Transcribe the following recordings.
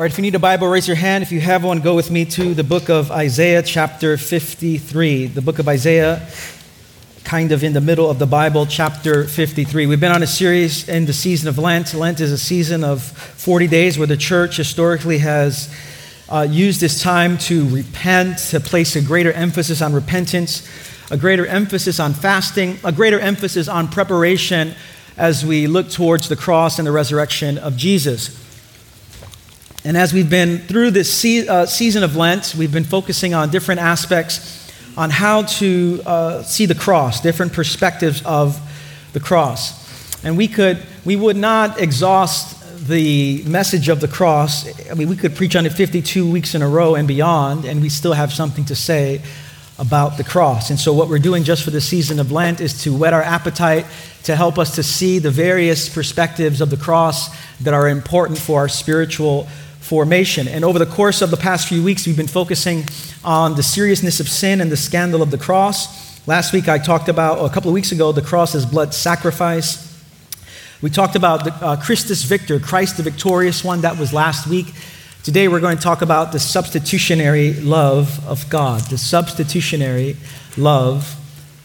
All right, if you need a Bible, raise your hand. If you have one, go with me to the book of Isaiah, chapter 53. The book of Isaiah, kind of in the middle of the Bible, chapter 53. We've been on a series in the season of Lent. Lent is a season of 40 days where the church historically has uh, used this time to repent, to place a greater emphasis on repentance, a greater emphasis on fasting, a greater emphasis on preparation as we look towards the cross and the resurrection of Jesus. And as we've been through this se- uh, season of Lent, we've been focusing on different aspects on how to uh, see the cross, different perspectives of the cross. And we could, we would not exhaust the message of the cross. I mean, we could preach on it 52 weeks in a row and beyond, and we still have something to say about the cross. And so, what we're doing just for the season of Lent is to whet our appetite to help us to see the various perspectives of the cross that are important for our spiritual formation. And over the course of the past few weeks, we've been focusing on the seriousness of sin and the scandal of the cross. Last week, I talked about, a couple of weeks ago, the cross as blood sacrifice. We talked about the, uh, Christus Victor, Christ the victorious one. That was last week. Today, we're going to talk about the substitutionary love of God. The substitutionary love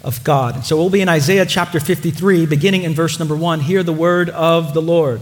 of God. And so we'll be in Isaiah chapter 53, beginning in verse number one. Hear the word of the Lord.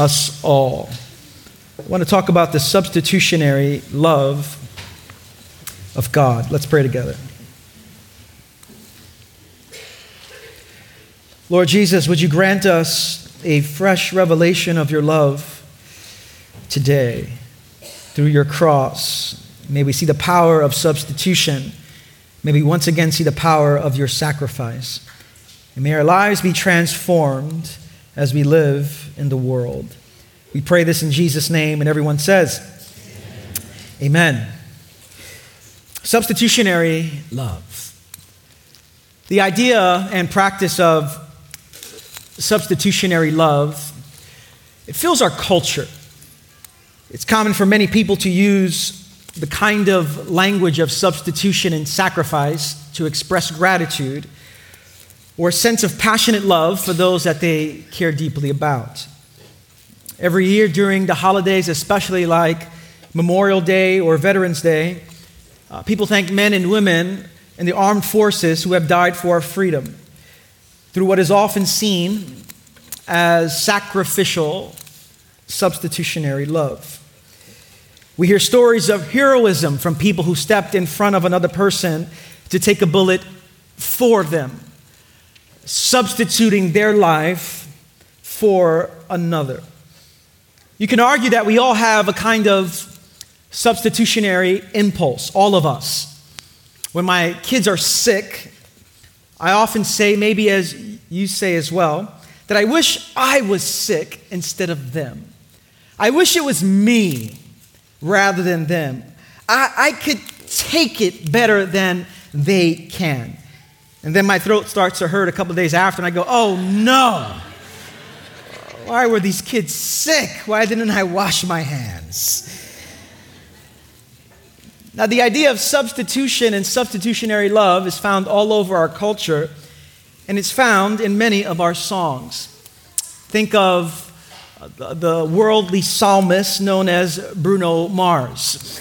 us all. I want to talk about the substitutionary love of God. Let's pray together. Lord Jesus, would you grant us a fresh revelation of your love today through your cross? May we see the power of substitution. May we once again see the power of your sacrifice. And may our lives be transformed as we live in the world. We pray this in Jesus' name, and everyone says, Amen. Amen. Substitutionary love. The idea and practice of substitutionary love, it fills our culture. It's common for many people to use the kind of language of substitution and sacrifice to express gratitude or a sense of passionate love for those that they care deeply about. Every year during the holidays, especially like Memorial Day or Veterans Day, uh, people thank men and women in the armed forces who have died for our freedom through what is often seen as sacrificial, substitutionary love. We hear stories of heroism from people who stepped in front of another person to take a bullet for them substituting their life for another. You can argue that we all have a kind of substitutionary impulse, all of us. When my kids are sick, I often say, maybe as you say as well, that I wish I was sick instead of them. I wish it was me rather than them. I, I could take it better than they can. And then my throat starts to hurt a couple days after, and I go, oh no. Why were these kids sick? Why didn't I wash my hands? Now, the idea of substitution and substitutionary love is found all over our culture, and it's found in many of our songs. Think of uh, the worldly psalmist known as Bruno Mars.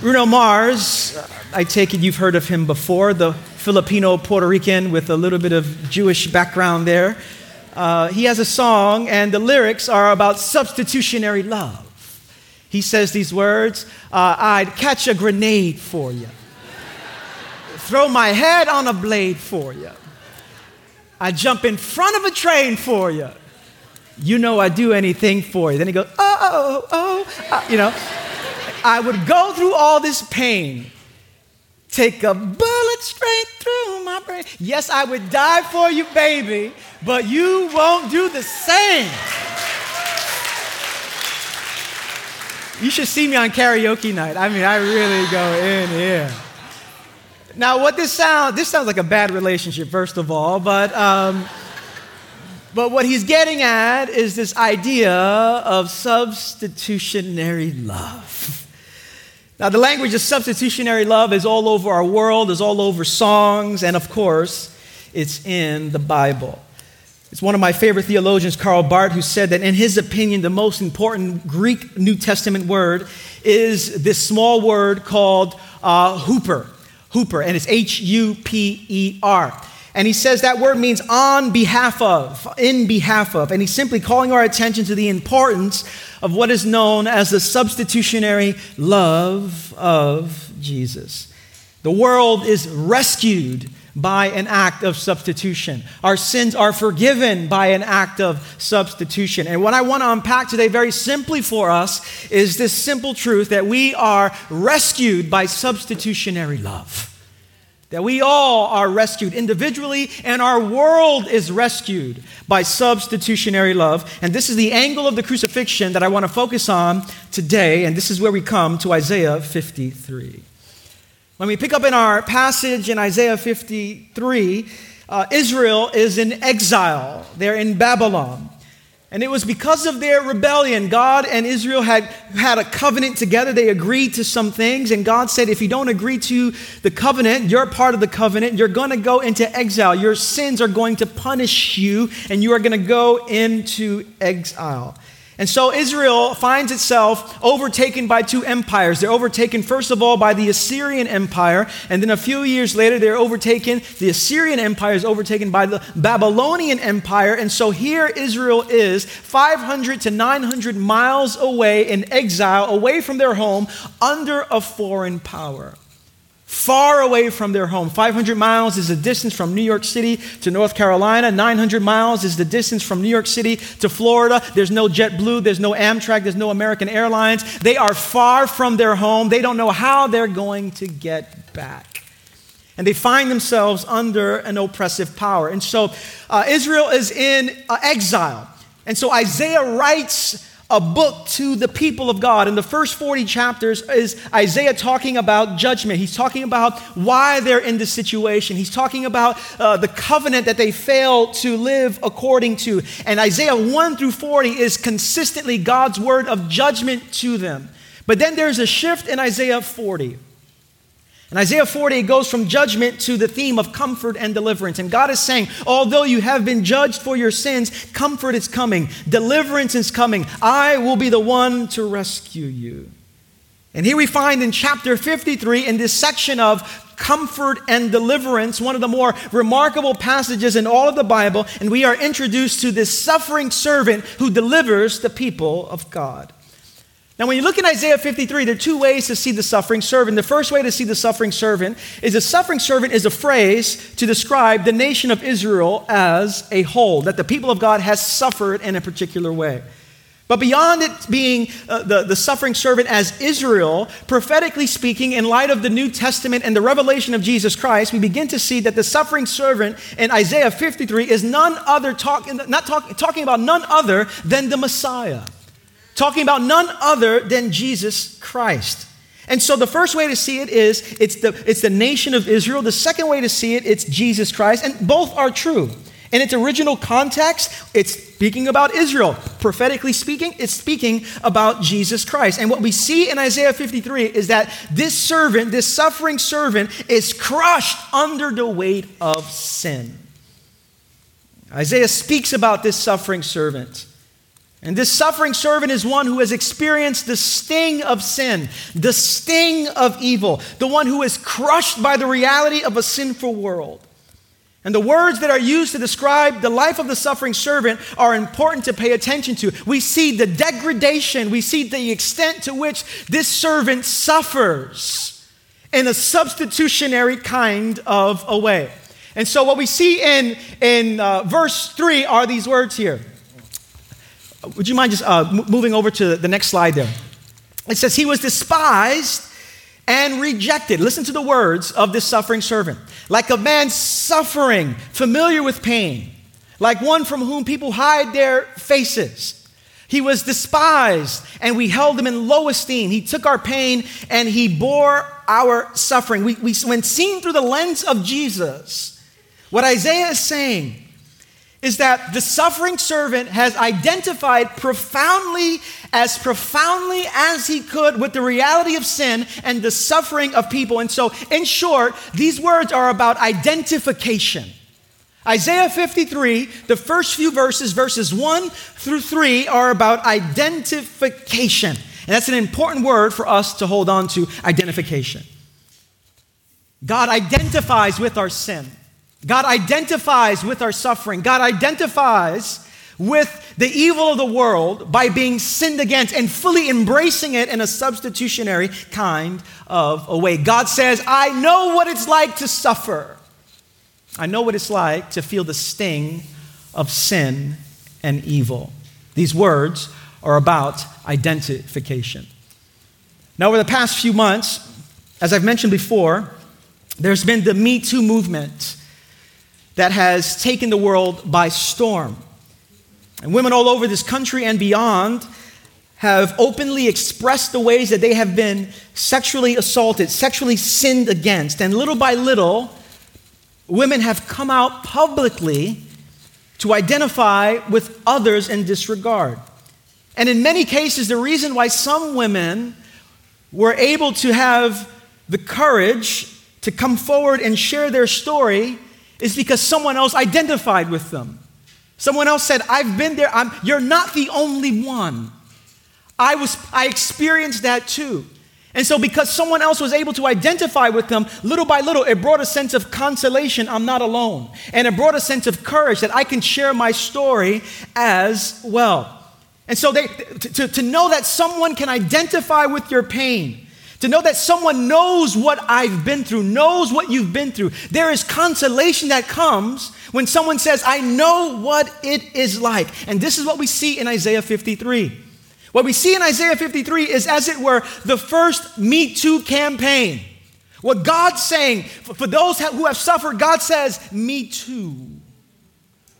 Bruno Mars I take it you've heard of him before, the Filipino Puerto Rican with a little bit of Jewish background there. Uh, he has a song, and the lyrics are about substitutionary love. He says these words uh, I'd catch a grenade for you, throw my head on a blade for you, I'd jump in front of a train for you. You know I'd do anything for you. Then he goes, Oh, oh, oh, uh, you know. I would go through all this pain, take a bullet straight through my brain. Yes, I would die for you, baby, but you won't do the same. You should see me on karaoke night. I mean, I really go in here. Now, what this sounds, this sounds like a bad relationship, first of all, but, um, but what he's getting at is this idea of substitutionary love. Now, the language of substitutionary love is all over our world, is all over songs, and of course, it's in the Bible. It's one of my favorite theologians, Karl Barth, who said that in his opinion, the most important Greek New Testament word is this small word called uh, hooper. Huper, and it's H U P E R. And he says that word means on behalf of, in behalf of. And he's simply calling our attention to the importance of what is known as the substitutionary love of Jesus. The world is rescued by an act of substitution. Our sins are forgiven by an act of substitution. And what I want to unpack today, very simply for us, is this simple truth that we are rescued by substitutionary love. That we all are rescued individually, and our world is rescued by substitutionary love. And this is the angle of the crucifixion that I want to focus on today. And this is where we come to Isaiah 53. When we pick up in our passage in Isaiah 53, uh, Israel is in exile. They're in Babylon. And it was because of their rebellion. God and Israel had had a covenant together. They agreed to some things. And God said, if you don't agree to the covenant, you're part of the covenant, you're going to go into exile. Your sins are going to punish you, and you are going to go into exile. And so Israel finds itself overtaken by two empires. They're overtaken, first of all, by the Assyrian Empire, and then a few years later, they're overtaken. The Assyrian Empire is overtaken by the Babylonian Empire. And so here Israel is, 500 to 900 miles away in exile, away from their home, under a foreign power far away from their home. 500 miles is the distance from New York City to North Carolina. 900 miles is the distance from New York City to Florida. There's no JetBlue, there's no Amtrak, there's no American Airlines. They are far from their home. They don't know how they're going to get back. And they find themselves under an oppressive power. And so uh, Israel is in uh, exile. And so Isaiah writes a book to the people of God. In the first 40 chapters is Isaiah talking about judgment. He's talking about why they're in this situation. He's talking about uh, the covenant that they fail to live according to. And Isaiah 1 through 40 is consistently God's word of judgment to them. But then there's a shift in Isaiah 40. In Isaiah 40, it goes from judgment to the theme of comfort and deliverance. And God is saying, although you have been judged for your sins, comfort is coming, deliverance is coming. I will be the one to rescue you. And here we find in chapter 53, in this section of comfort and deliverance, one of the more remarkable passages in all of the Bible, and we are introduced to this suffering servant who delivers the people of God. Now, when you look in Isaiah 53, there are two ways to see the suffering servant. The first way to see the suffering servant is the suffering servant is a phrase to describe the nation of Israel as a whole, that the people of God has suffered in a particular way. But beyond it being uh, the, the suffering servant as Israel, prophetically speaking, in light of the New Testament and the revelation of Jesus Christ, we begin to see that the suffering servant in Isaiah 53 is none other talk, not talk, talking about none other than the Messiah talking about none other than Jesus Christ. And so the first way to see it is it's the, it's the nation of Israel. The second way to see it, it's Jesus Christ. And both are true. In its original context, it's speaking about Israel. Prophetically speaking, it's speaking about Jesus Christ. And what we see in Isaiah 53 is that this servant, this suffering servant, is crushed under the weight of sin. Isaiah speaks about this suffering servant. And this suffering servant is one who has experienced the sting of sin, the sting of evil, the one who is crushed by the reality of a sinful world. And the words that are used to describe the life of the suffering servant are important to pay attention to. We see the degradation, we see the extent to which this servant suffers in a substitutionary kind of a way. And so, what we see in, in uh, verse 3 are these words here. Would you mind just uh, moving over to the next slide there? It says, He was despised and rejected. Listen to the words of this suffering servant. Like a man suffering, familiar with pain, like one from whom people hide their faces. He was despised, and we held him in low esteem. He took our pain and he bore our suffering. We, we, when seen through the lens of Jesus, what Isaiah is saying is that the suffering servant has identified profoundly, as profoundly as he could, with the reality of sin and the suffering of people. And so, in short, these words are about identification. Isaiah 53, the first few verses, verses 1 through 3, are about identification. And that's an important word for us to hold on to identification. God identifies with our sin. God identifies with our suffering. God identifies with the evil of the world by being sinned against and fully embracing it in a substitutionary kind of a way. God says, I know what it's like to suffer. I know what it's like to feel the sting of sin and evil. These words are about identification. Now, over the past few months, as I've mentioned before, there's been the Me Too movement that has taken the world by storm. And women all over this country and beyond have openly expressed the ways that they have been sexually assaulted, sexually sinned against. And little by little, women have come out publicly to identify with others in disregard. And in many cases, the reason why some women were able to have the courage to come forward and share their story is because someone else identified with them. Someone else said, I've been there. I'm, you're not the only one. I, was, I experienced that too. And so, because someone else was able to identify with them, little by little, it brought a sense of consolation I'm not alone. And it brought a sense of courage that I can share my story as well. And so, they, to, to know that someone can identify with your pain, to know that someone knows what I've been through, knows what you've been through. There is consolation that comes when someone says, I know what it is like. And this is what we see in Isaiah 53. What we see in Isaiah 53 is, as it were, the first Me Too campaign. What God's saying, for those who have suffered, God says, Me too.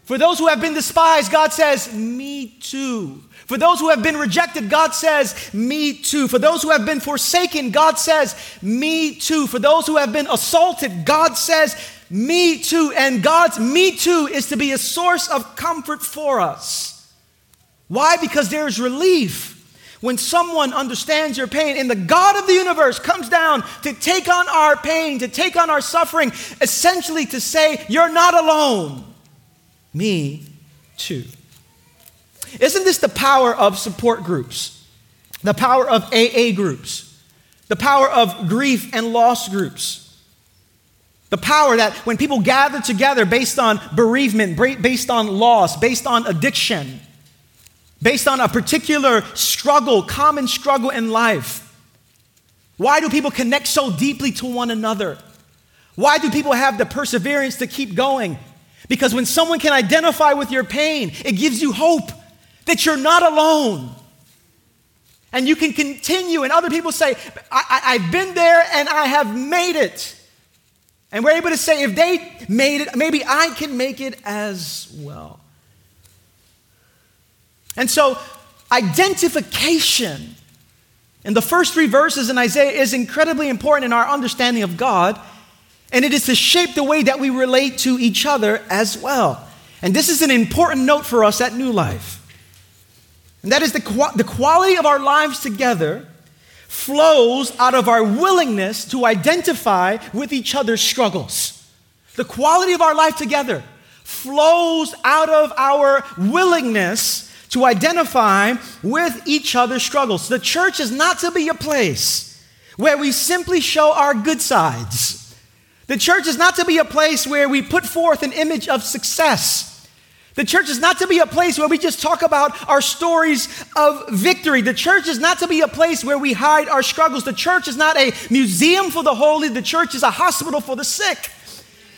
For those who have been despised, God says, Me too. For those who have been rejected, God says, Me too. For those who have been forsaken, God says, Me too. For those who have been assaulted, God says, Me too. And God's Me too is to be a source of comfort for us. Why? Because there is relief when someone understands your pain and the God of the universe comes down to take on our pain, to take on our suffering, essentially to say, You're not alone. Me too. Isn't this the power of support groups? The power of AA groups? The power of grief and loss groups? The power that when people gather together based on bereavement, based on loss, based on addiction, based on a particular struggle, common struggle in life. Why do people connect so deeply to one another? Why do people have the perseverance to keep going? Because when someone can identify with your pain, it gives you hope that you're not alone. And you can continue, and other people say, I, have been there and I have made it. And we're able to say, if they made it, maybe I can make it as well. And so, identification in the first three verses in Isaiah is incredibly important in our understanding of God, and it is to shape the way that we relate to each other as well. And this is an important note for us at New Life. And that is the, the quality of our lives together flows out of our willingness to identify with each other's struggles. The quality of our life together flows out of our willingness to identify with each other's struggles. The church is not to be a place where we simply show our good sides. The church is not to be a place where we put forth an image of success. The church is not to be a place where we just talk about our stories of victory. The church is not to be a place where we hide our struggles. The church is not a museum for the holy. The church is a hospital for the sick.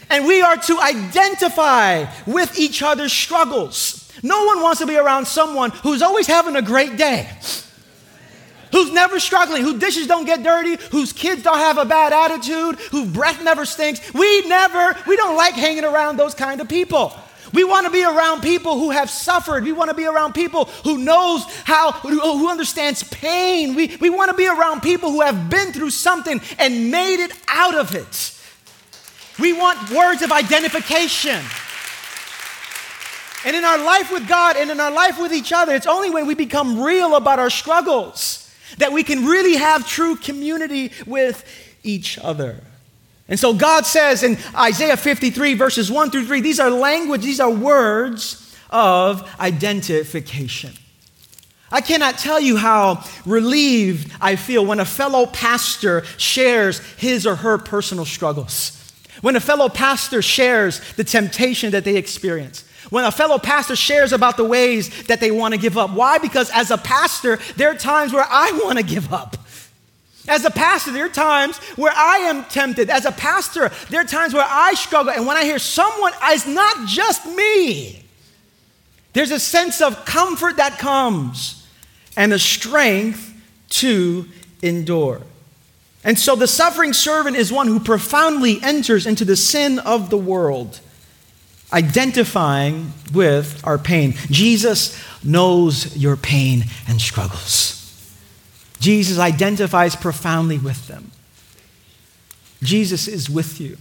And we are to identify with each other's struggles. No one wants to be around someone who's always having a great day who's never struggling, whose dishes don't get dirty, whose kids don't have a bad attitude, whose breath never stinks. We never, we don't like hanging around those kind of people. We want to be around people who have suffered. We want to be around people who knows how, who understands pain. We, we want to be around people who have been through something and made it out of it. We want words of identification. And in our life with God and in our life with each other, it's only when we become real about our struggles that we can really have true community with each other. And so God says in Isaiah 53, verses 1 through 3, these are language, these are words of identification. I cannot tell you how relieved I feel when a fellow pastor shares his or her personal struggles. When a fellow pastor shares the temptation that they experience. When a fellow pastor shares about the ways that they want to give up. Why? Because as a pastor, there are times where I want to give up. As a pastor, there are times where I am tempted. As a pastor, there are times where I struggle. And when I hear someone, it's not just me. There's a sense of comfort that comes and the strength to endure. And so the suffering servant is one who profoundly enters into the sin of the world, identifying with our pain. Jesus knows your pain and struggles. Jesus identifies profoundly with them. Jesus is with you.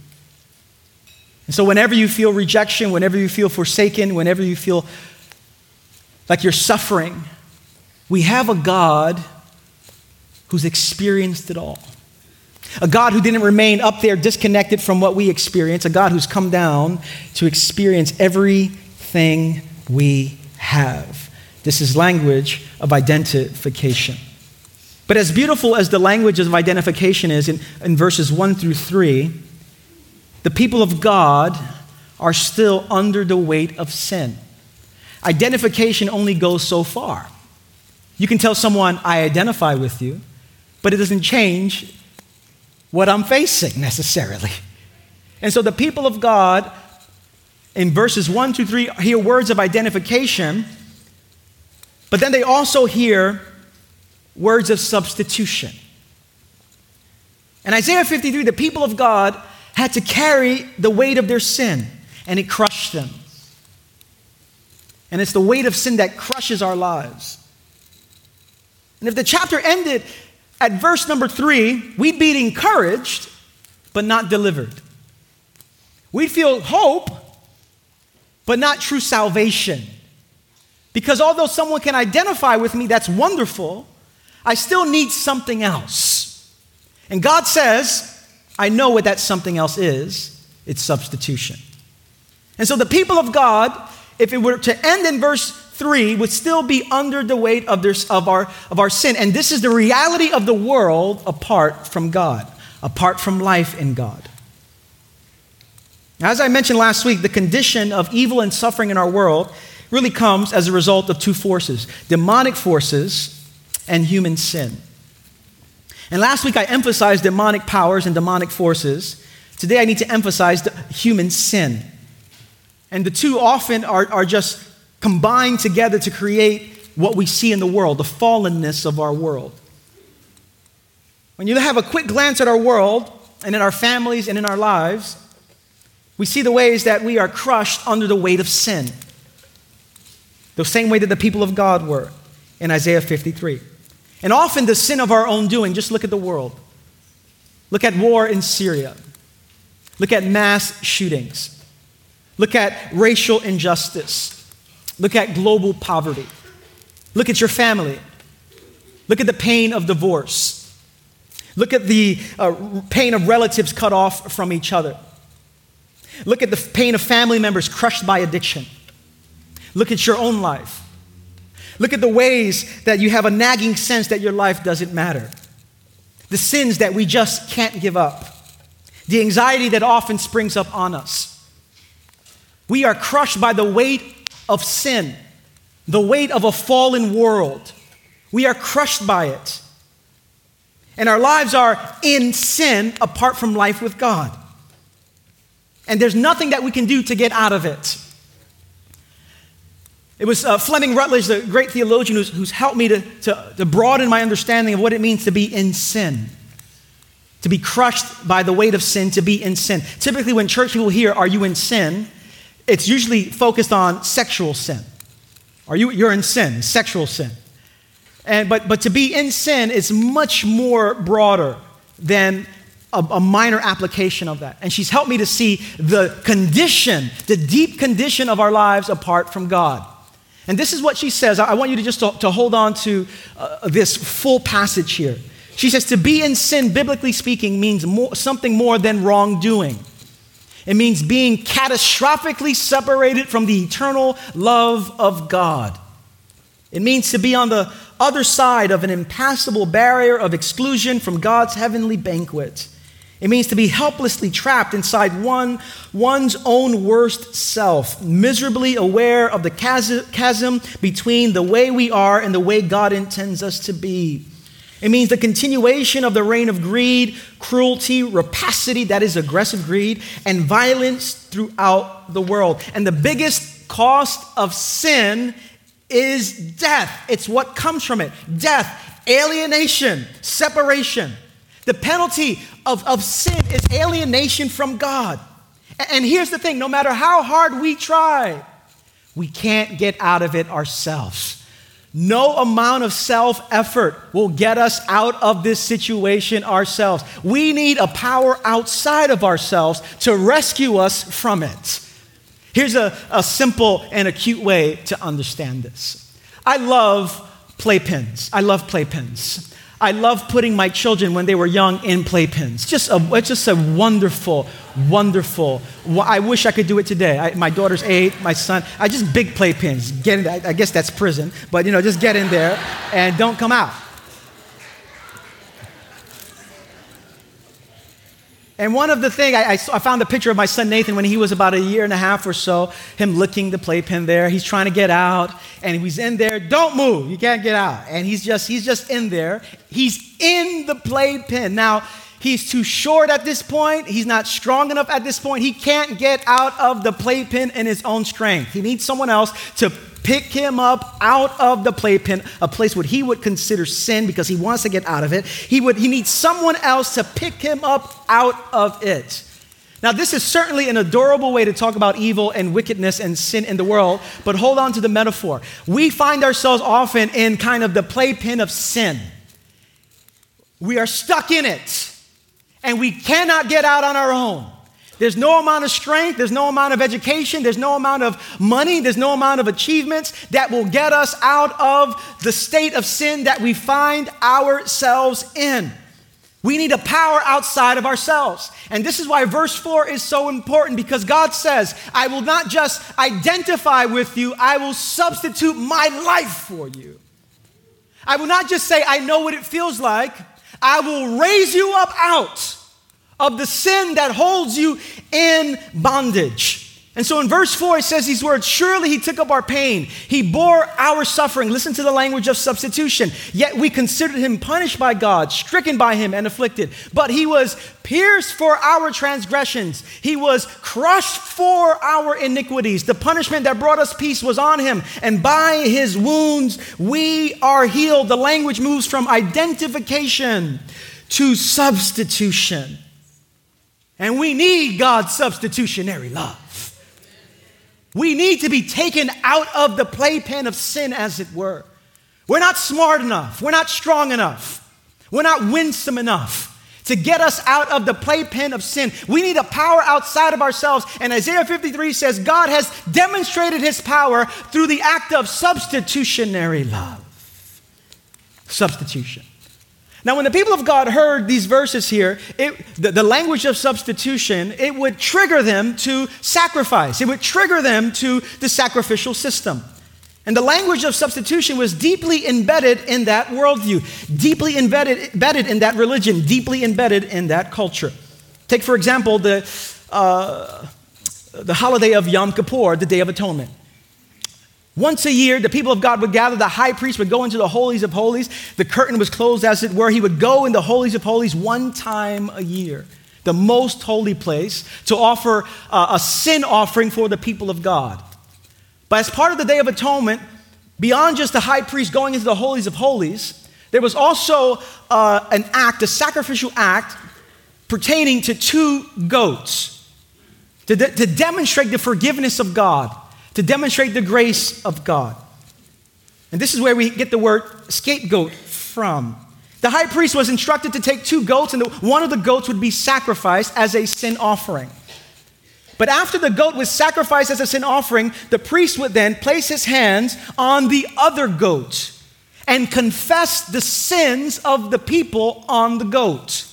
And so, whenever you feel rejection, whenever you feel forsaken, whenever you feel like you're suffering, we have a God who's experienced it all. A God who didn't remain up there disconnected from what we experience, a God who's come down to experience everything we have. This is language of identification. But as beautiful as the language of identification is in, in verses 1 through 3, the people of God are still under the weight of sin. Identification only goes so far. You can tell someone, I identify with you, but it doesn't change what I'm facing necessarily. And so the people of God, in verses 1 through 3, hear words of identification, but then they also hear words of substitution. In Isaiah 53, the people of God had to carry the weight of their sin, and it crushed them. And it's the weight of sin that crushes our lives. And if the chapter ended at verse number three, we'd be encouraged, but not delivered. We'd feel hope, but not true salvation. Because although someone can identify with me, that's wonderful, I still need something else. And God says, I know what that something else is it's substitution. And so the people of God, if it were to end in verse 3, would still be under the weight of, their, of, our, of our sin. And this is the reality of the world apart from God, apart from life in God. As I mentioned last week, the condition of evil and suffering in our world really comes as a result of two forces demonic forces and human sin. And last week I emphasized demonic powers and demonic forces. Today I need to emphasize human sin. And the two often are, are just combined together to create what we see in the world, the fallenness of our world. When you have a quick glance at our world and in our families and in our lives, we see the ways that we are crushed under the weight of sin. The same way that the people of God were in Isaiah 53. And often the sin of our own doing. Just look at the world. Look at war in Syria. Look at mass shootings. Look at racial injustice. Look at global poverty. Look at your family. Look at the pain of divorce. Look at the uh, pain of relatives cut off from each other. Look at the pain of family members crushed by addiction. Look at your own life. Look at the ways that you have a nagging sense that your life doesn't matter. The sins that we just can't give up. the anxiety that often springs up on us. We are crushed by the weight of sin, the weight of a fallen world. We are crushed by it. And our lives are in sin apart from life with God. And there's nothing that we can do to get out of it. It was uh, Fleming Rutledge, the great theologian, who's, who's helped me to, to, to broaden my understanding of what it means to be in sin to be crushed by the weight of sin, to be in sin. Typically, when church people hear, Are you in sin? it's usually focused on sexual sin. Are you, you're in sin, sexual sin. And, but, but to be in sin is much more broader than a, a, minor application of that. And she's helped me to see the condition, the deep condition of our lives apart from God. And this is what she says. I want you to just to, to hold on to uh, this full passage here. She says, to be in sin, biblically speaking, means more, something more than wrongdoing. It means being catastrophically separated from the eternal love of God. It means to be on the other side of an impassable barrier of exclusion from God's heavenly banquet. It means to be helplessly trapped inside one, one's own worst self, miserably aware of the chasm between the way we are and the way God intends us to be. It means the continuation of the reign of greed, cruelty, rapacity, that is aggressive greed, and violence throughout the world. And the biggest cost of sin is death. It's what comes from it death, alienation, separation. The penalty of, of sin is alienation from God. And here's the thing no matter how hard we try, we can't get out of it ourselves. No amount of self effort will get us out of this situation ourselves. We need a power outside of ourselves to rescue us from it. Here's a, a simple and acute way to understand this I love playpens. I love playpens. I love putting my children when they were young in playpens. Just a, it's just a wonderful, wonderful. I wish I could do it today. I, my daughter's eight, my son. I just big playpens. Get in, I, I guess that's prison, but you know, just get in there and don't come out. And one of the things, I, I, found a picture of my son Nathan when he was about a year and a half or so, him licking the playpen there. He's trying to get out, and he's in there. Don't move, you can't get out. And he's just, he's just in there. He's in the playpen. Now, he's too short at this point. He's not strong enough at this point. He can't get out of the playpen in his own strength. He needs someone else to pick him up out of the playpen, a place what he would consider sin because he wants to get out of it. He, would, he needs someone else to pick him up out of it. Now, this is certainly an adorable way to talk about evil and wickedness and sin in the world, but hold on to the metaphor. We find ourselves often in kind of the playpen of sin. We are stuck in it, and we cannot get out on our own. There's no amount of strength, there's no amount of education, there's no amount of money, there's no amount of achievements that will get us out of the state of sin that we find ourselves in. We need a power outside of ourselves. And this is why verse 4 is so important because God says, I will not just identify with you, I will substitute my life for you. I will not just say, I know what it feels like, I will raise you up out of the sin that holds you in bondage. And so in verse 4, it says these words Surely he took up our pain, he bore our suffering. Listen to the language of substitution. Yet we considered him punished by God, stricken by him, and afflicted. But he was pierced for our transgressions, he was crushed for our iniquities. The punishment that brought us peace was on him, and by his wounds we are healed. The language moves from identification to substitution. And we need God's substitutionary love. We need to be taken out of the playpen of sin, as it were. We're not smart enough. We're not strong enough. We're not winsome enough to get us out of the playpen of sin. We need a power outside of ourselves. And Isaiah 53 says God has demonstrated his power through the act of substitutionary love. Substitution. Now, when the people of God heard these verses here, it, the, the, language of substitution, it would trigger them to sacrifice. It would trigger them to the sacrificial system. And the language of substitution was deeply embedded in that worldview, deeply embedded, embedded in that religion, deeply embedded in that culture. Take, for example, the, uh, the holiday of Yom Kippur, the Day of Atonement. Once a year, the people of God would gather. The high priest would go into the holies of holies. The curtain was closed, as it were. He would go in the holies of holies one time a year, the most holy place, to offer uh, a sin offering for the people of God. But as part of the Day of Atonement, beyond just the high priest going into the holies of holies, there was also uh, an act, a sacrificial act, pertaining to two goats to, de- to demonstrate the forgiveness of God to demonstrate the grace of God. And this is where we get the word scapegoat from. The high priest was instructed to take two goats, and one of the goats would be sacrificed as a sin offering. But after the goat was sacrificed as a sin offering, the priest would then place his hands on the other goat and confess the sins of the people on the goat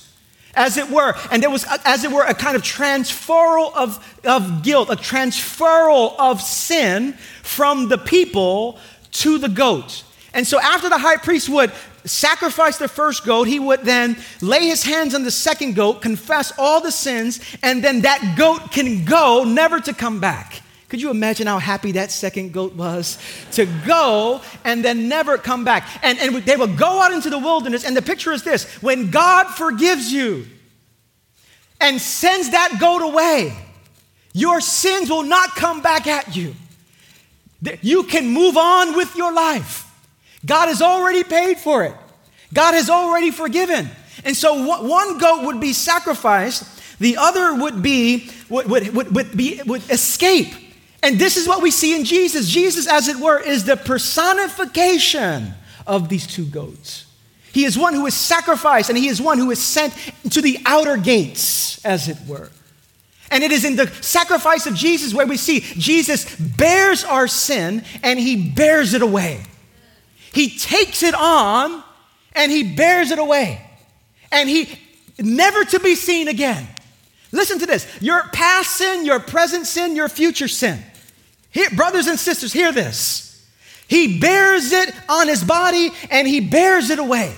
as it were. And there was, as it were, a kind of transferal of, of guilt, a transferal of sin from the people to the goat. And so after the high priest would sacrifice the first goat, he would then lay his hands on the second goat, confess all the sins, and then that goat can go, never to come back. Could you imagine how happy that second goat was to go and then never come back? And, and they will go out into the wilderness, and the picture is this when God forgives you and sends that goat away, your sins will not come back at you. You can move on with your life. God has already paid for it, God has already forgiven. And so one goat would be sacrificed, the other would be would, would, would, would, be, would escape and this is what we see in Jesus. Jesus, as it were, is the personification of these two goats. He is one who is sacrificed, and he is one who is sent to the outer gates, as it were. And it is in the sacrifice of Jesus where we see Jesus bears our sin and he bears it away. He takes it on and he bears it away. And he never to be seen again. Listen to this your past sin, your present sin, your future sin. Here, brothers and sisters, hear this. He bears it on his body and he bears it away.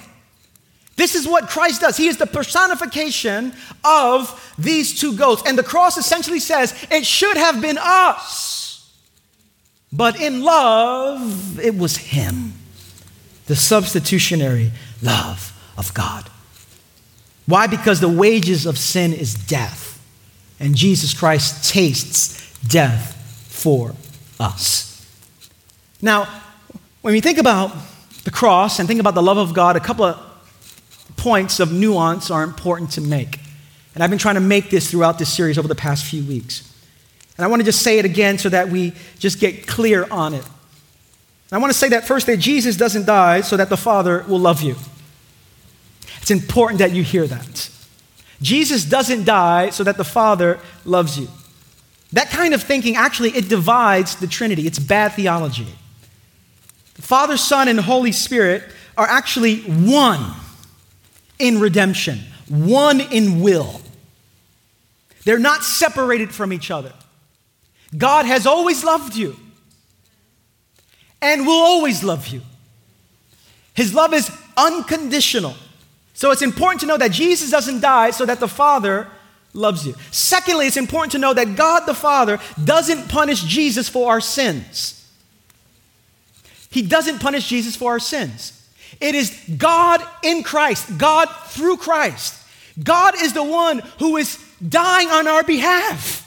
This is what Christ does. He is the personification of these two goats. And the cross essentially says it should have been us, but in love, it was him. The substitutionary love of God. Why? Because the wages of sin is death. And Jesus Christ tastes death for us. Now, when we think about the cross and think about the love of God, a couple of points of nuance are important to make. And I've been trying to make this throughout this series over the past few weeks. And I want to just say it again so that we just get clear on it. And I want to say that first, that Jesus doesn't die so that the Father will love you. It's important that you hear that. Jesus doesn't die so that the Father loves you. That kind of thinking actually it divides the Trinity. It's bad theology. The Father, Son, and Holy Spirit are actually one in redemption, one in will. They're not separated from each other. God has always loved you and will always love you. His love is unconditional. So it's important to know that Jesus doesn't die so that the Father loves you. Secondly, it's important to know that God the Father doesn't punish Jesus for our sins. He doesn't punish Jesus for our sins. It is God in Christ, God through Christ. God is the one who is dying on our behalf.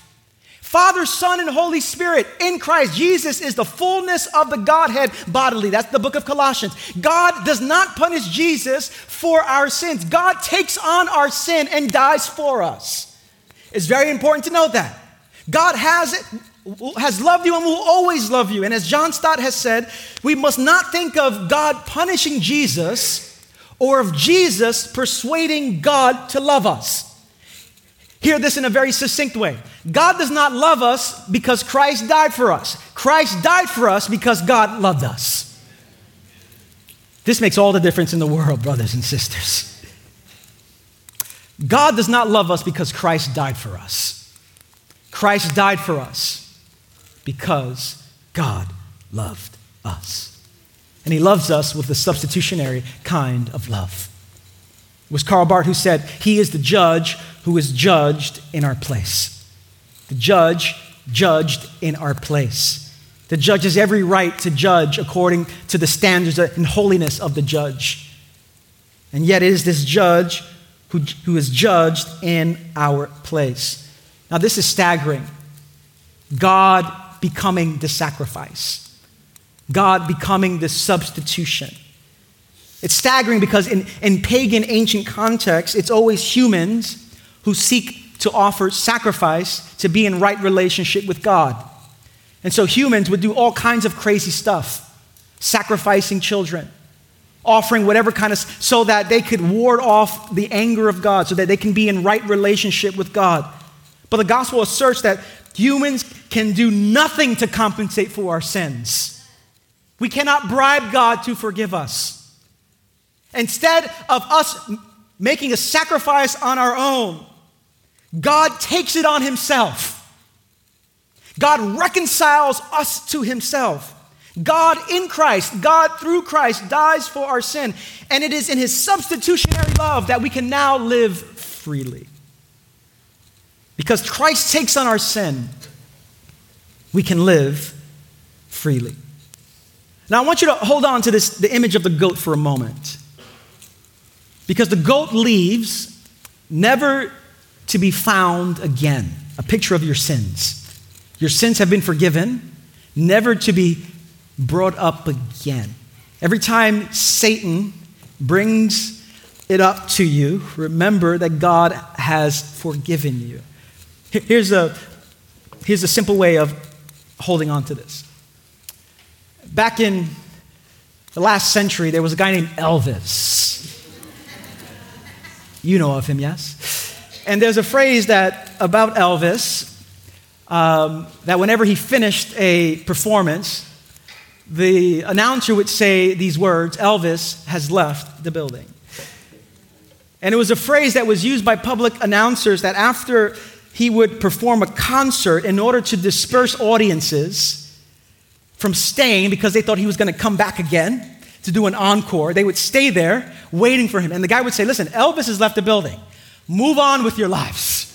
Father, Son, and Holy Spirit in Christ. Jesus is the fullness of the Godhead bodily. That's the book of Colossians. God does not punish Jesus for our sins. God takes on our sin and dies for us. It's very important to know that. God has, it, has loved you and will always love you. And as John Stott has said, we must not think of God punishing Jesus or of Jesus persuading God to love us. Hear this in a very succinct way. God does not love us because Christ died for us. Christ died for us because God loved us. This makes all the difference in the world, brothers and sisters. God does not love us because Christ died for us. Christ died for us because God loved us. And He loves us with the substitutionary kind of love. It was Karl Barth who said, He is the judge who is judged in our place. The judge judged in our place. The judge has every right to judge according to the standards and holiness of the judge. And yet, it is this judge who, who is judged in our place. Now, this is staggering. God becoming the sacrifice, God becoming the substitution. It's staggering because in, in pagan ancient context, it's always humans who seek to offer sacrifice to be in right relationship with God. And so humans would do all kinds of crazy stuff, sacrificing children, offering whatever kind of, so that they could ward off the anger of God, so that they can be in right relationship with God. But the gospel asserts that humans can do nothing to compensate for our sins. We cannot bribe God to forgive us. Instead of us making a sacrifice on our own, God takes it on Himself. God reconciles us to Himself. God in Christ, God through Christ dies for our sin. And it is in His substitutionary love that we can now live freely. Because Christ takes on our sin, we can live freely. Now, I want you to hold on to this, the image of the goat for a moment. Because the goat leaves never to be found again. A picture of your sins. Your sins have been forgiven, never to be brought up again. Every time Satan brings it up to you, remember that God has forgiven you. Here's a, here's a simple way of holding on to this. Back in the last century, there was a guy named Elvis. You know of him, yes? And there's a phrase that about Elvis um, that whenever he finished a performance, the announcer would say these words Elvis has left the building. And it was a phrase that was used by public announcers that after he would perform a concert in order to disperse audiences from staying because they thought he was going to come back again to do an encore. They would stay there waiting for him. And the guy would say, Listen, Elvis has left the building. Move on with your lives.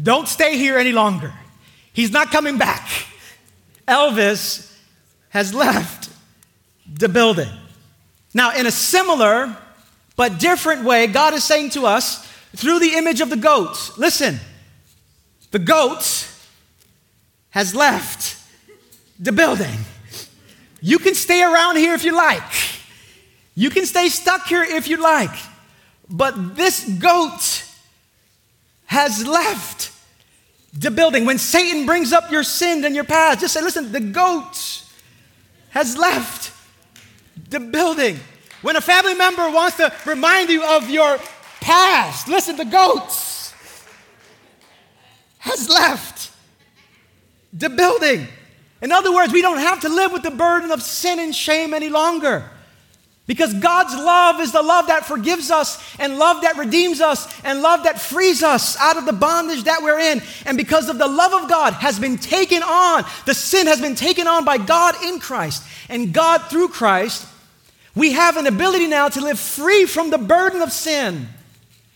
Don't stay here any longer. He's not coming back. Elvis has left the building. Now, in a similar but different way, God is saying to us through the image of the goat listen, the goat has left the building. You can stay around here if you like. You can stay stuck here if you like. But this goat has left the building. When Satan brings up your sin and your past, just say, listen, the goat has left the building. When a family member wants to remind you of your past, listen, the goats has left the building. In other words, we don't have to live with the burden of sin and shame any longer. Because God's love is the love that forgives us, and love that redeems us, and love that frees us out of the bondage that we're in. And because of the love of God has been taken on, the sin has been taken on by God in Christ, and God through Christ, we have an ability now to live free from the burden of sin,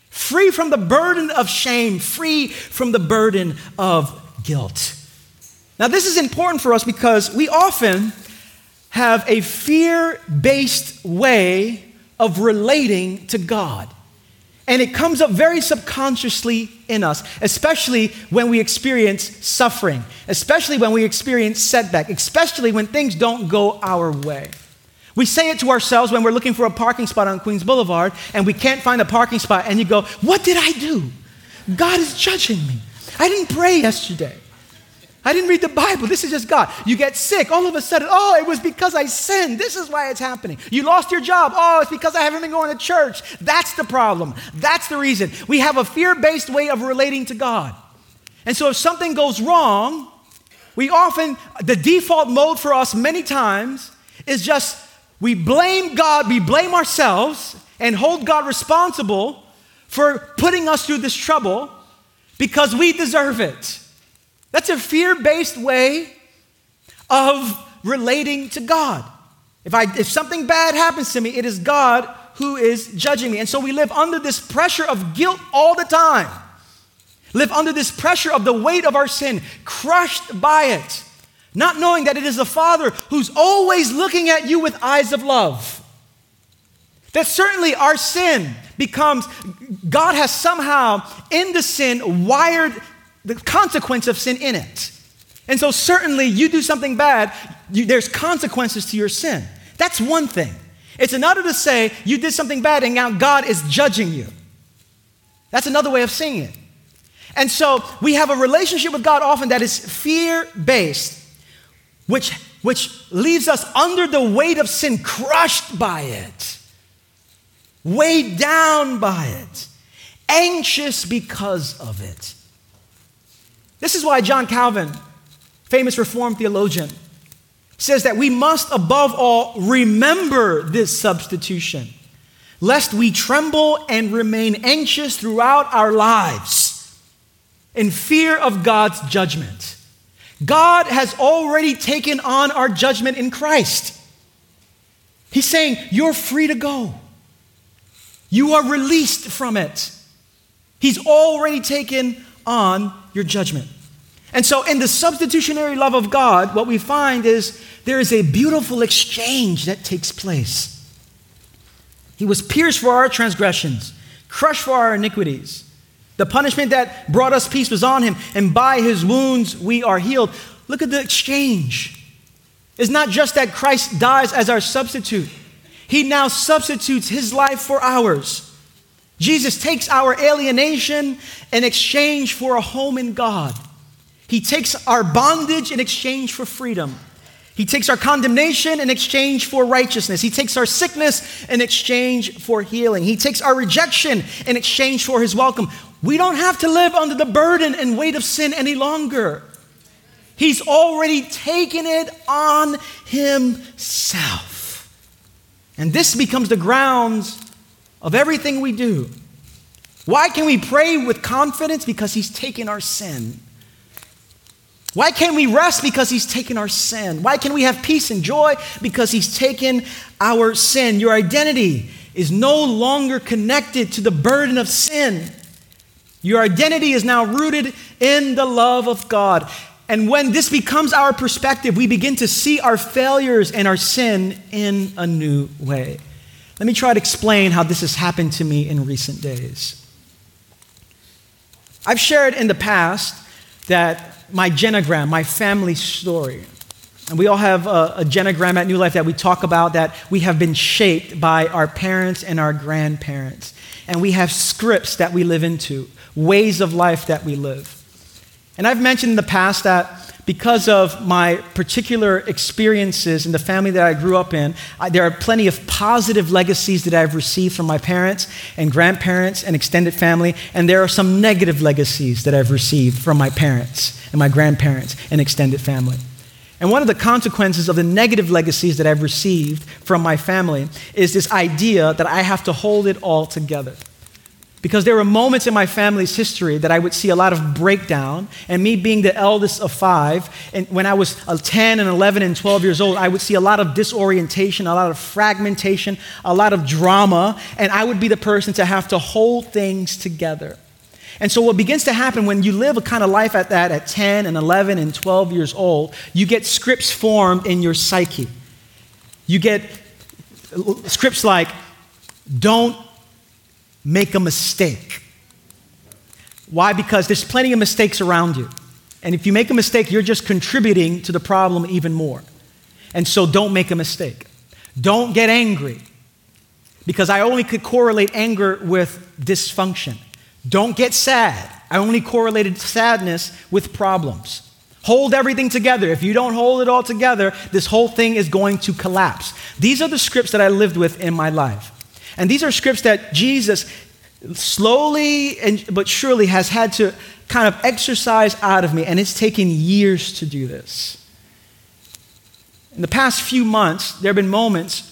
free from the burden of shame, free from the burden of guilt. Now, this is important for us because we often have a fear based way of relating to God. And it comes up very subconsciously in us, especially when we experience suffering, especially when we experience setback, especially when things don't go our way. We say it to ourselves when we're looking for a parking spot on Queens Boulevard and we can't find a parking spot, and you go, What did I do? God is judging me. I didn't pray yesterday. I didn't read the Bible. This is just God. You get sick. All of a sudden, oh, it was because I sinned. This is why it's happening. You lost your job. Oh, it's because I haven't been going to church. That's the problem. That's the reason. We have a fear based way of relating to God. And so if something goes wrong, we often, the default mode for us many times is just we blame God, we blame ourselves, and hold God responsible for putting us through this trouble because we deserve it. That's a fear based way of relating to God. If, I, if something bad happens to me, it is God who is judging me. And so we live under this pressure of guilt all the time. Live under this pressure of the weight of our sin, crushed by it, not knowing that it is the Father who's always looking at you with eyes of love. That certainly our sin becomes, God has somehow in the sin wired the consequence of sin in it. And so, certainly, you do something bad, you, there's consequences to your sin. That's one thing. It's another to say you did something bad and now God is judging you. That's another way of seeing it. And so, we have a relationship with God often that is fear based, which, which leaves us under the weight of sin, crushed by it, weighed down by it, anxious because of it. This is why John Calvin famous Reformed theologian, says that we must above all remember this substitution, lest we tremble and remain anxious throughout our lives in fear of God's judgment. God has already taken on our judgment in Christ. He's saying, You're free to go. You are released from it. He's already taken on your judgment. And so, in the substitutionary love of God, what we find is there is a beautiful exchange that takes place. He was pierced for our transgressions, crushed for our iniquities. The punishment that brought us peace was on him, and by his wounds we are healed. Look at the exchange. It's not just that Christ dies as our substitute, he now substitutes his life for ours. Jesus takes our alienation in exchange for a home in God. He takes our bondage in exchange for freedom. He takes our condemnation in exchange for righteousness. He takes our sickness in exchange for healing. He takes our rejection in exchange for his welcome. We don't have to live under the burden and weight of sin any longer. He's already taken it on himself. And this becomes the grounds of everything we do. Why can we pray with confidence? Because he's taken our sin. Why can we rest? Because He's taken our sin. Why can we have peace and joy? Because He's taken our sin. Your identity is no longer connected to the burden of sin. Your identity is now rooted in the love of God. And when this becomes our perspective, we begin to see our failures and our sin in a new way. Let me try to explain how this has happened to me in recent days. I've shared in the past that my genogram, my family story. And we all have a, a, genogram at New Life that we talk about that we have been shaped by our parents and our grandparents. And we have scripts that we live into, ways of life that we live. And I've mentioned in the past that because of my particular experiences in the family that I grew up in, I, there are plenty of positive legacies that I've received from my parents and grandparents and extended family, and there are some negative legacies that I've received from my parents and my grandparents and extended family. And one of the consequences of the negative legacies that I've received from my family is this idea that I have to hold it all together. Because there were moments in my family's history that I would see a lot of breakdown, and me being the eldest of five, and when I was uh, 10 and 11 and 12 years old, I would see a lot of disorientation, a lot of fragmentation, a lot of drama, and I would be the person to have to hold things together. And so, what begins to happen when you live a kind of life at that at 10 and 11 and 12 years old, you get scripts formed in your psyche. You get scripts like, don't make a mistake. Why? Because there's plenty of mistakes around you. And if you make a mistake, you're just contributing to the problem even more. And so don't make a mistake. Don't get angry. Because I only could correlate anger with dysfunction. Don't get sad. I only correlated sadness with problems. Hold everything together. If you don't hold it all together, this whole thing is going to collapse. These are the scripts that I lived with in my life. And these are scripts that Jesus slowly and, but surely has had to kind of exercise out of me, and it's taken years to do this. In the past few months, there have been moments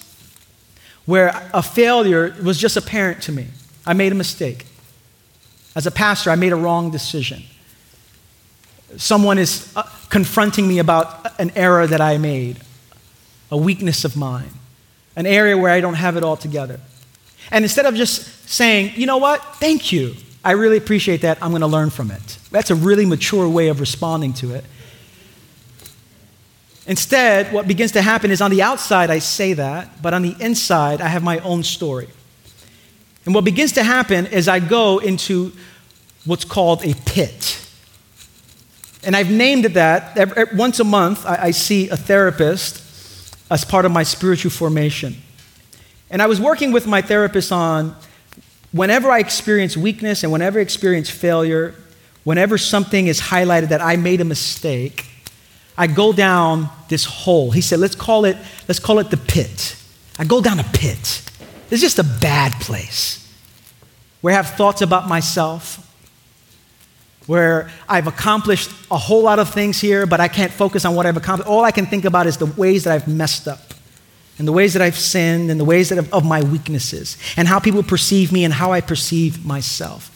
where a failure was just apparent to me. I made a mistake. As a pastor, I made a wrong decision. Someone is uh, confronting me about an error that I made, a weakness of mine, an area where I don't have it all together. And instead of just saying, you know what, thank you, I really appreciate that, I'm going to learn from it. That's a really mature way of responding to it. Instead, what begins to happen is on the outside, I say that, but on the inside, I have my own story. And what begins to happen is I go into what's called a pit. And I've named it that. Once a month, I, see a therapist as part of my spiritual formation. And I was working with my therapist on whenever I experience weakness and whenever I experience failure, whenever something is highlighted that I made a mistake, I go down this hole. He said, let's call it, let's call it the pit. I go down a pit. It's just a bad place where I have thoughts about myself, where I've accomplished a whole lot of things here, but I can't focus on what I've accomplished. All I can think about is the ways that I've messed up, and the ways that I've sinned, and the ways that of my weaknesses, and how people perceive me and how I perceive myself.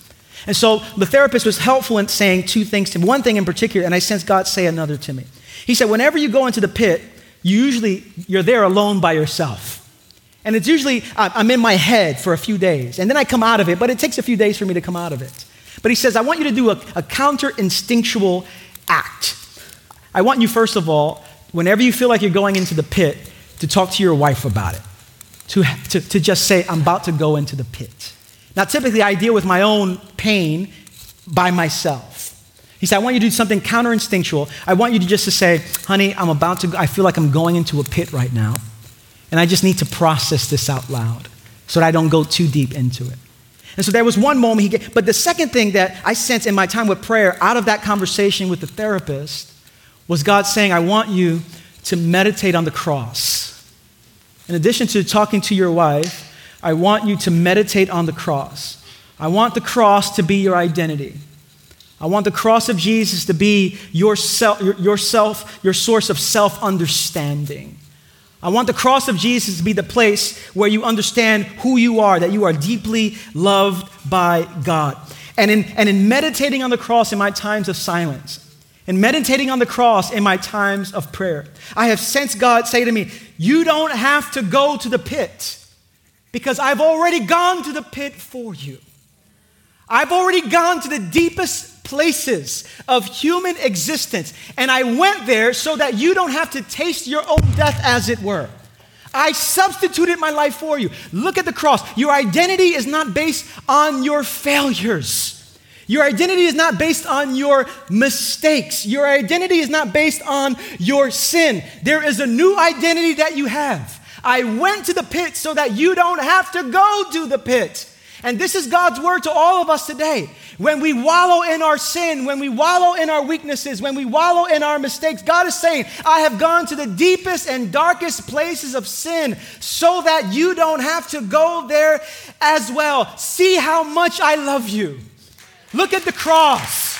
And so the therapist was helpful in saying two things to me. One thing in particular, and I sense God say another to me. He said, whenever you go into the pit, you usually you're there alone by yourself. And it's usually, I'm in my head for a few days, and then I come out of it, but it takes a few days for me to come out of it. But he says, I want you to do a, a counter instinctual act. I want you, first of all, whenever you feel like you're going into the pit, to talk to your wife about it, to, to, to just say, I'm about to go into the pit. Now, typically, I deal with my own pain by myself. He said, I want you to do something counter instinctual. I want you to just to say, honey, I'm about to, I feel like I'm going into a pit right now. And I just need to process this out loud so that I don't go too deep into it. And so there was one moment he gave, but the second thing that I sense in my time with prayer out of that conversation with the therapist was God saying, I want you to meditate on the cross. In addition to talking to your wife, I want you to meditate on the cross. I want the cross to be your identity. I want the cross of Jesus to be your self, your, yourself, your source of self understanding. I want the cross of Jesus to be the place where you understand who you are, that you are deeply loved by God. And in, and in meditating on the cross in my times of silence, and meditating on the cross in my times of prayer, I have sensed God say to me, You don't have to go to the pit because I've already gone to the pit for you. I've already gone to the deepest places of human existence. And I went there so that you don't have to taste your own death, as it were. I substituted my life for you. Look at the cross. Your identity is not based on your failures. Your identity is not based on your mistakes. Your identity is not based on your sin. There is a new identity that you have. I went to the pit so that you don't have to go to the pit. And this is God's word to all of us today. When we wallow in our sin, when we wallow in our weaknesses, when we wallow in our mistakes, God is saying, I have gone to the deepest and darkest places of sin so that you don't have to go there as well. See how much I love you. Look at the cross.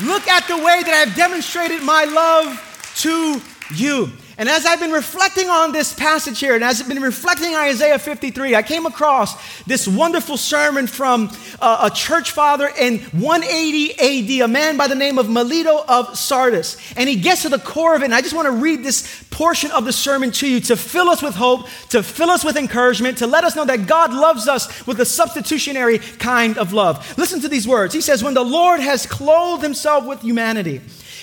Look at the way that I've demonstrated my love to you. And as I've been reflecting on this passage here, and as I've been reflecting on Isaiah 53, I came across this wonderful sermon from uh, a church father in 180 AD, a man by the name of Melito of Sardis. And he gets to the core of it, and I just want to read this portion of the sermon to you to fill us with hope, to fill us with encouragement, to let us know that God loves us with a substitutionary kind of love. Listen to these words. He says, When the Lord has clothed himself with humanity,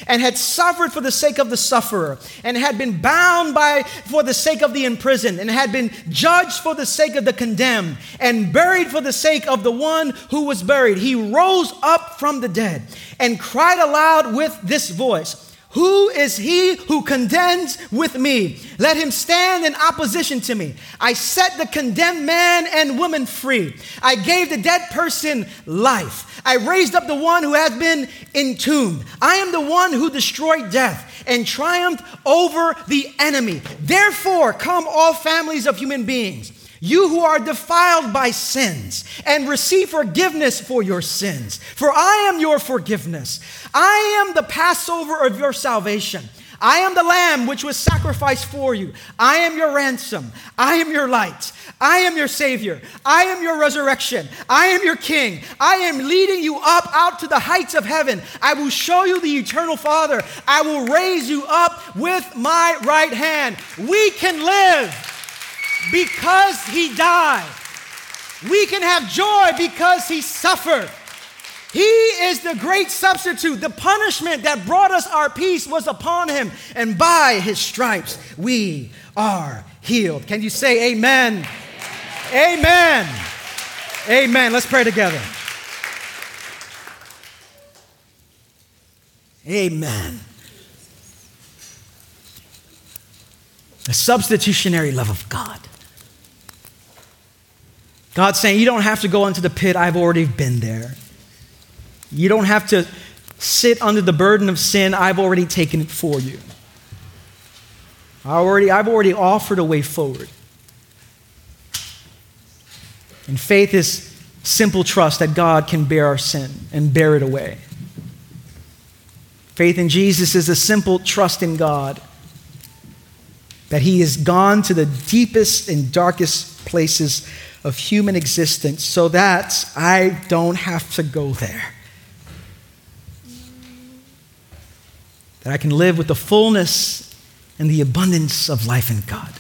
and had suffered for the sake of the sufferer, and had been bound by for the sake of the imprisoned, and had been judged for the sake of the condemned, and buried for the sake of the one who was buried. He rose up from the dead and cried aloud with this voice. Who is he who contends with me? Let him stand in opposition to me. I set the condemned man and woman free. I gave the dead person life. I raised up the one who has been entombed. I am the one who destroyed death and triumphed over the enemy. Therefore, come all families of human beings you who are defiled by sins, and receive forgiveness for your sins. For I am your forgiveness. I am the Passover of your salvation. I am the lamb which was sacrificed for you. I am your ransom. I am your light. I am your savior. I am your resurrection. I am your king. I am leading you up out to the heights of heaven. I will show you the eternal Father. I will raise you up with my right hand. We can live because he died. We can have joy because he suffered. He is the great substitute. The punishment that brought us our peace was upon him, and by his stripes we are healed. Can you say amen? Amen. Amen. Let's pray together. Amen. The substitutionary love of God. God's saying, You don't have to go into the pit, I've already been there. You don't have to sit under the burden of sin, I've already taken it for you. I already, I've already offered a way forward. And faith is simple trust that God can bear our sin and bear it away. Faith in Jesus is a simple trust in God that He has gone to the deepest and darkest places of human existence so that I don't have to go there. That I can live with the fullness and the abundance of life in God.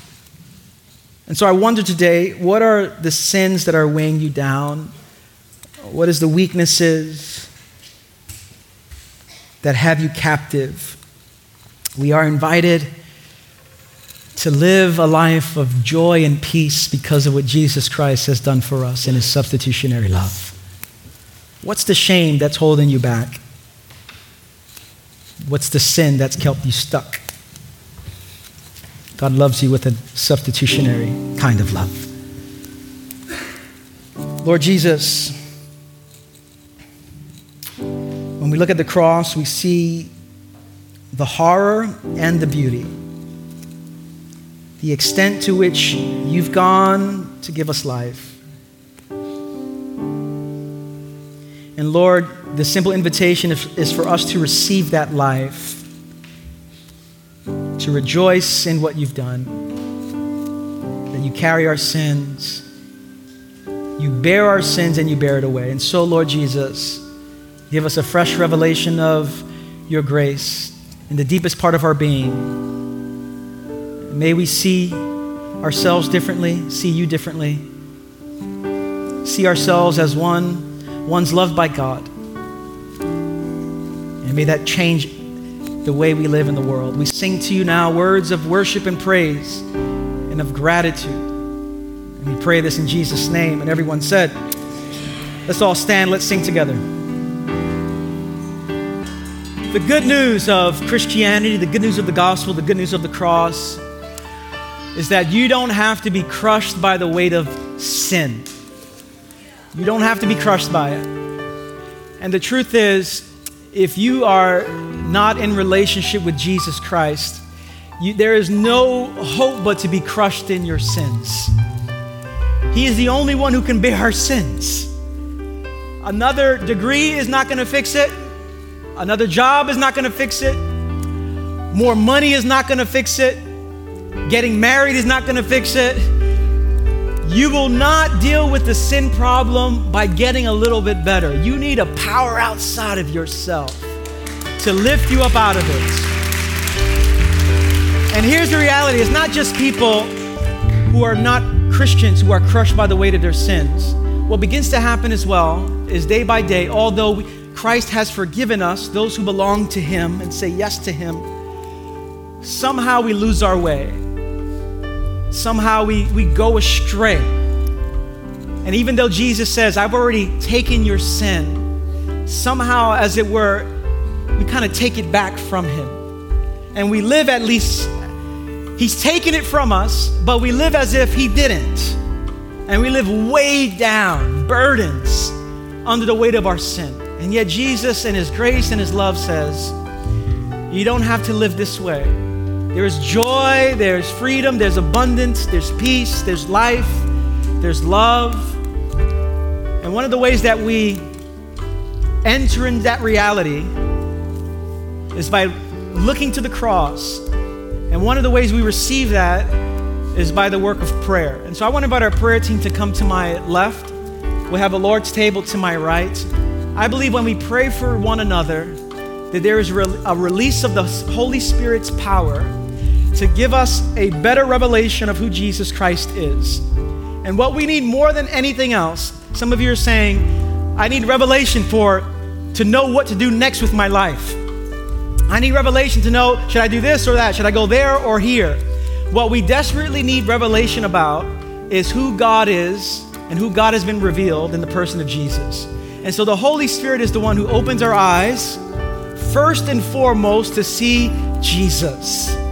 And so I wonder today what are the sins that are weighing you down? What is the weaknesses that have you captive? We are invited to live a life of joy and peace because of what Jesus Christ has done for us in his substitutionary love. What's the shame that's holding you back? What's the sin that's kept you stuck? God loves you with a substitutionary kind of love. Lord Jesus, when we look at the cross, we see the horror and the beauty. The extent to which you've gone to give us life. And Lord, the simple invitation is for us to receive that life to rejoice in what you've done, that you carry our sins, you bear our sins, and you bear it away. And so, Lord Jesus, give us a fresh revelation of your grace in the deepest part of our being. May we see ourselves differently, see you differently, see ourselves as one, one's loved by God. And may that change the way we live in the world. We sing to you now words of worship and praise and of gratitude. And we pray this in Jesus' name. And everyone said, Let's all stand, let's sing together. The good news of Christianity, the good news of the gospel, the good news of the cross is that you don't have to be crushed by the weight of sin. You don't have to be crushed by it. And the truth is, if you are not in relationship with Jesus Christ, you, there is no hope but to be crushed in your sins. He is the only one who can bear our sins. Another degree is not going to fix it. Another job is not going to fix it. More money is not going to fix it. Getting married is not going to fix it. You will not deal with the sin problem by getting a little bit better. You need a power outside of yourself to lift you up out of it. And here's the reality it's not just people who are not Christians who are crushed by the weight of their sins. What begins to happen as well is day by day, although Christ has forgiven us, those who belong to Him and say yes to Him, somehow we lose our way. Somehow we, we go astray. And even though Jesus says, I've already taken your sin, somehow, as it were, we kind of take it back from Him. And we live at least, He's taken it from us, but we live as if He didn't. And we live weighed down, burdens under the weight of our sin. And yet, Jesus, in His grace and His love, says, You don't have to live this way. There is joy, there's freedom, there's abundance, there's peace, there's life, there's love. And one of the ways that we enter into that reality is by looking to the cross. And one of the ways we receive that is by the work of prayer. And so I want to invite our prayer team to come to my left. We have a Lord's table to my right. I believe when we pray for one another, that there is a release of the Holy Spirit's power to give us a better revelation of who Jesus Christ is. And what we need more than anything else, some of you are saying, I need revelation for to know what to do next with my life. I need revelation to know should I do this or that? Should I go there or here? What we desperately need revelation about is who God is and who God has been revealed in the person of Jesus. And so the Holy Spirit is the one who opens our eyes, first and foremost, to see Jesus.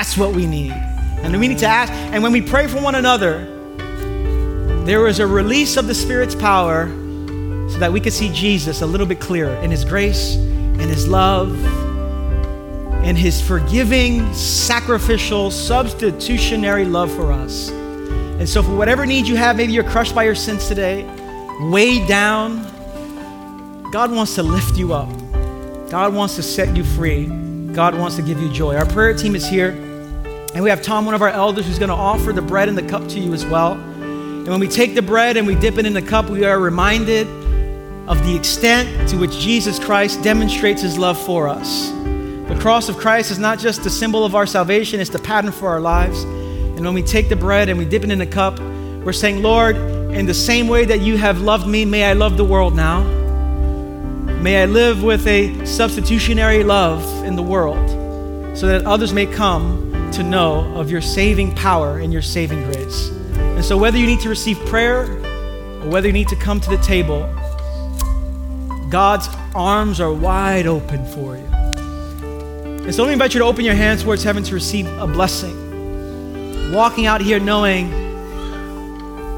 That's what we need. And we need to ask, and when we pray for one another, there is a release of the Spirit's power so that we could see Jesus a little bit clearer in His grace, in His love, in His forgiving, sacrificial, substitutionary love for us. And so, for whatever need you have, maybe you're crushed by your sins today, weighed down, God wants to lift you up. God wants to set you free. God wants to give you joy. Our prayer team is here, and we have Tom, one of our elders, who's going to offer the bread and the cup to you as well. And when we take the bread and we dip it in the cup, we are reminded of the extent to which Jesus Christ demonstrates his love for us. The cross of Christ is not just the symbol of our salvation, it's the pattern for our lives. And when we take the bread and we dip it in the cup, we're saying, Lord, in the same way that you have loved me, may I love the world now. May I live with a substitutionary love in the world so that others may come to know of your saving power and your saving grace. And so, whether you need to receive prayer or whether you need to come to the table, God's arms are wide open for you. And so, let me invite you to open your hands towards heaven to receive a blessing walking out here knowing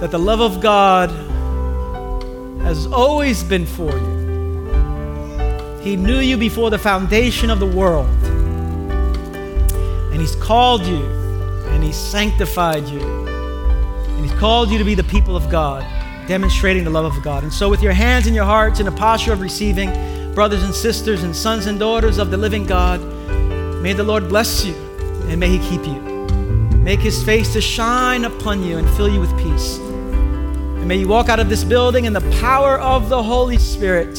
that the love of God has always been for you. He knew you before the foundation of the world. And He's called you and He's sanctified you. And He's called you to be the people of God, demonstrating the love of God. And so, with your hands and your hearts in a posture of receiving, brothers and sisters and sons and daughters of the living God, may the Lord bless you and may He keep you make his face to shine upon you and fill you with peace. And may you walk out of this building in the power of the Holy Spirit,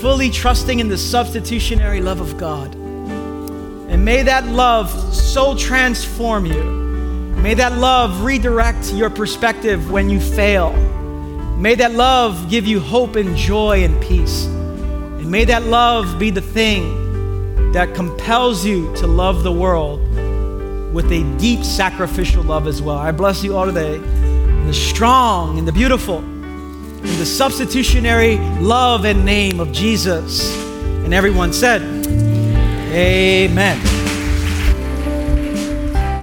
fully trusting in the substitutionary love of God. And may that love so transform you. May that love redirect your perspective when you fail. May that love give you hope and joy and peace. And may that love be the thing that compels you to love the world with a deep sacrificial love as well. I bless you all today the strong and the beautiful, in the substitutionary love and name of Jesus. And everyone said, Amen.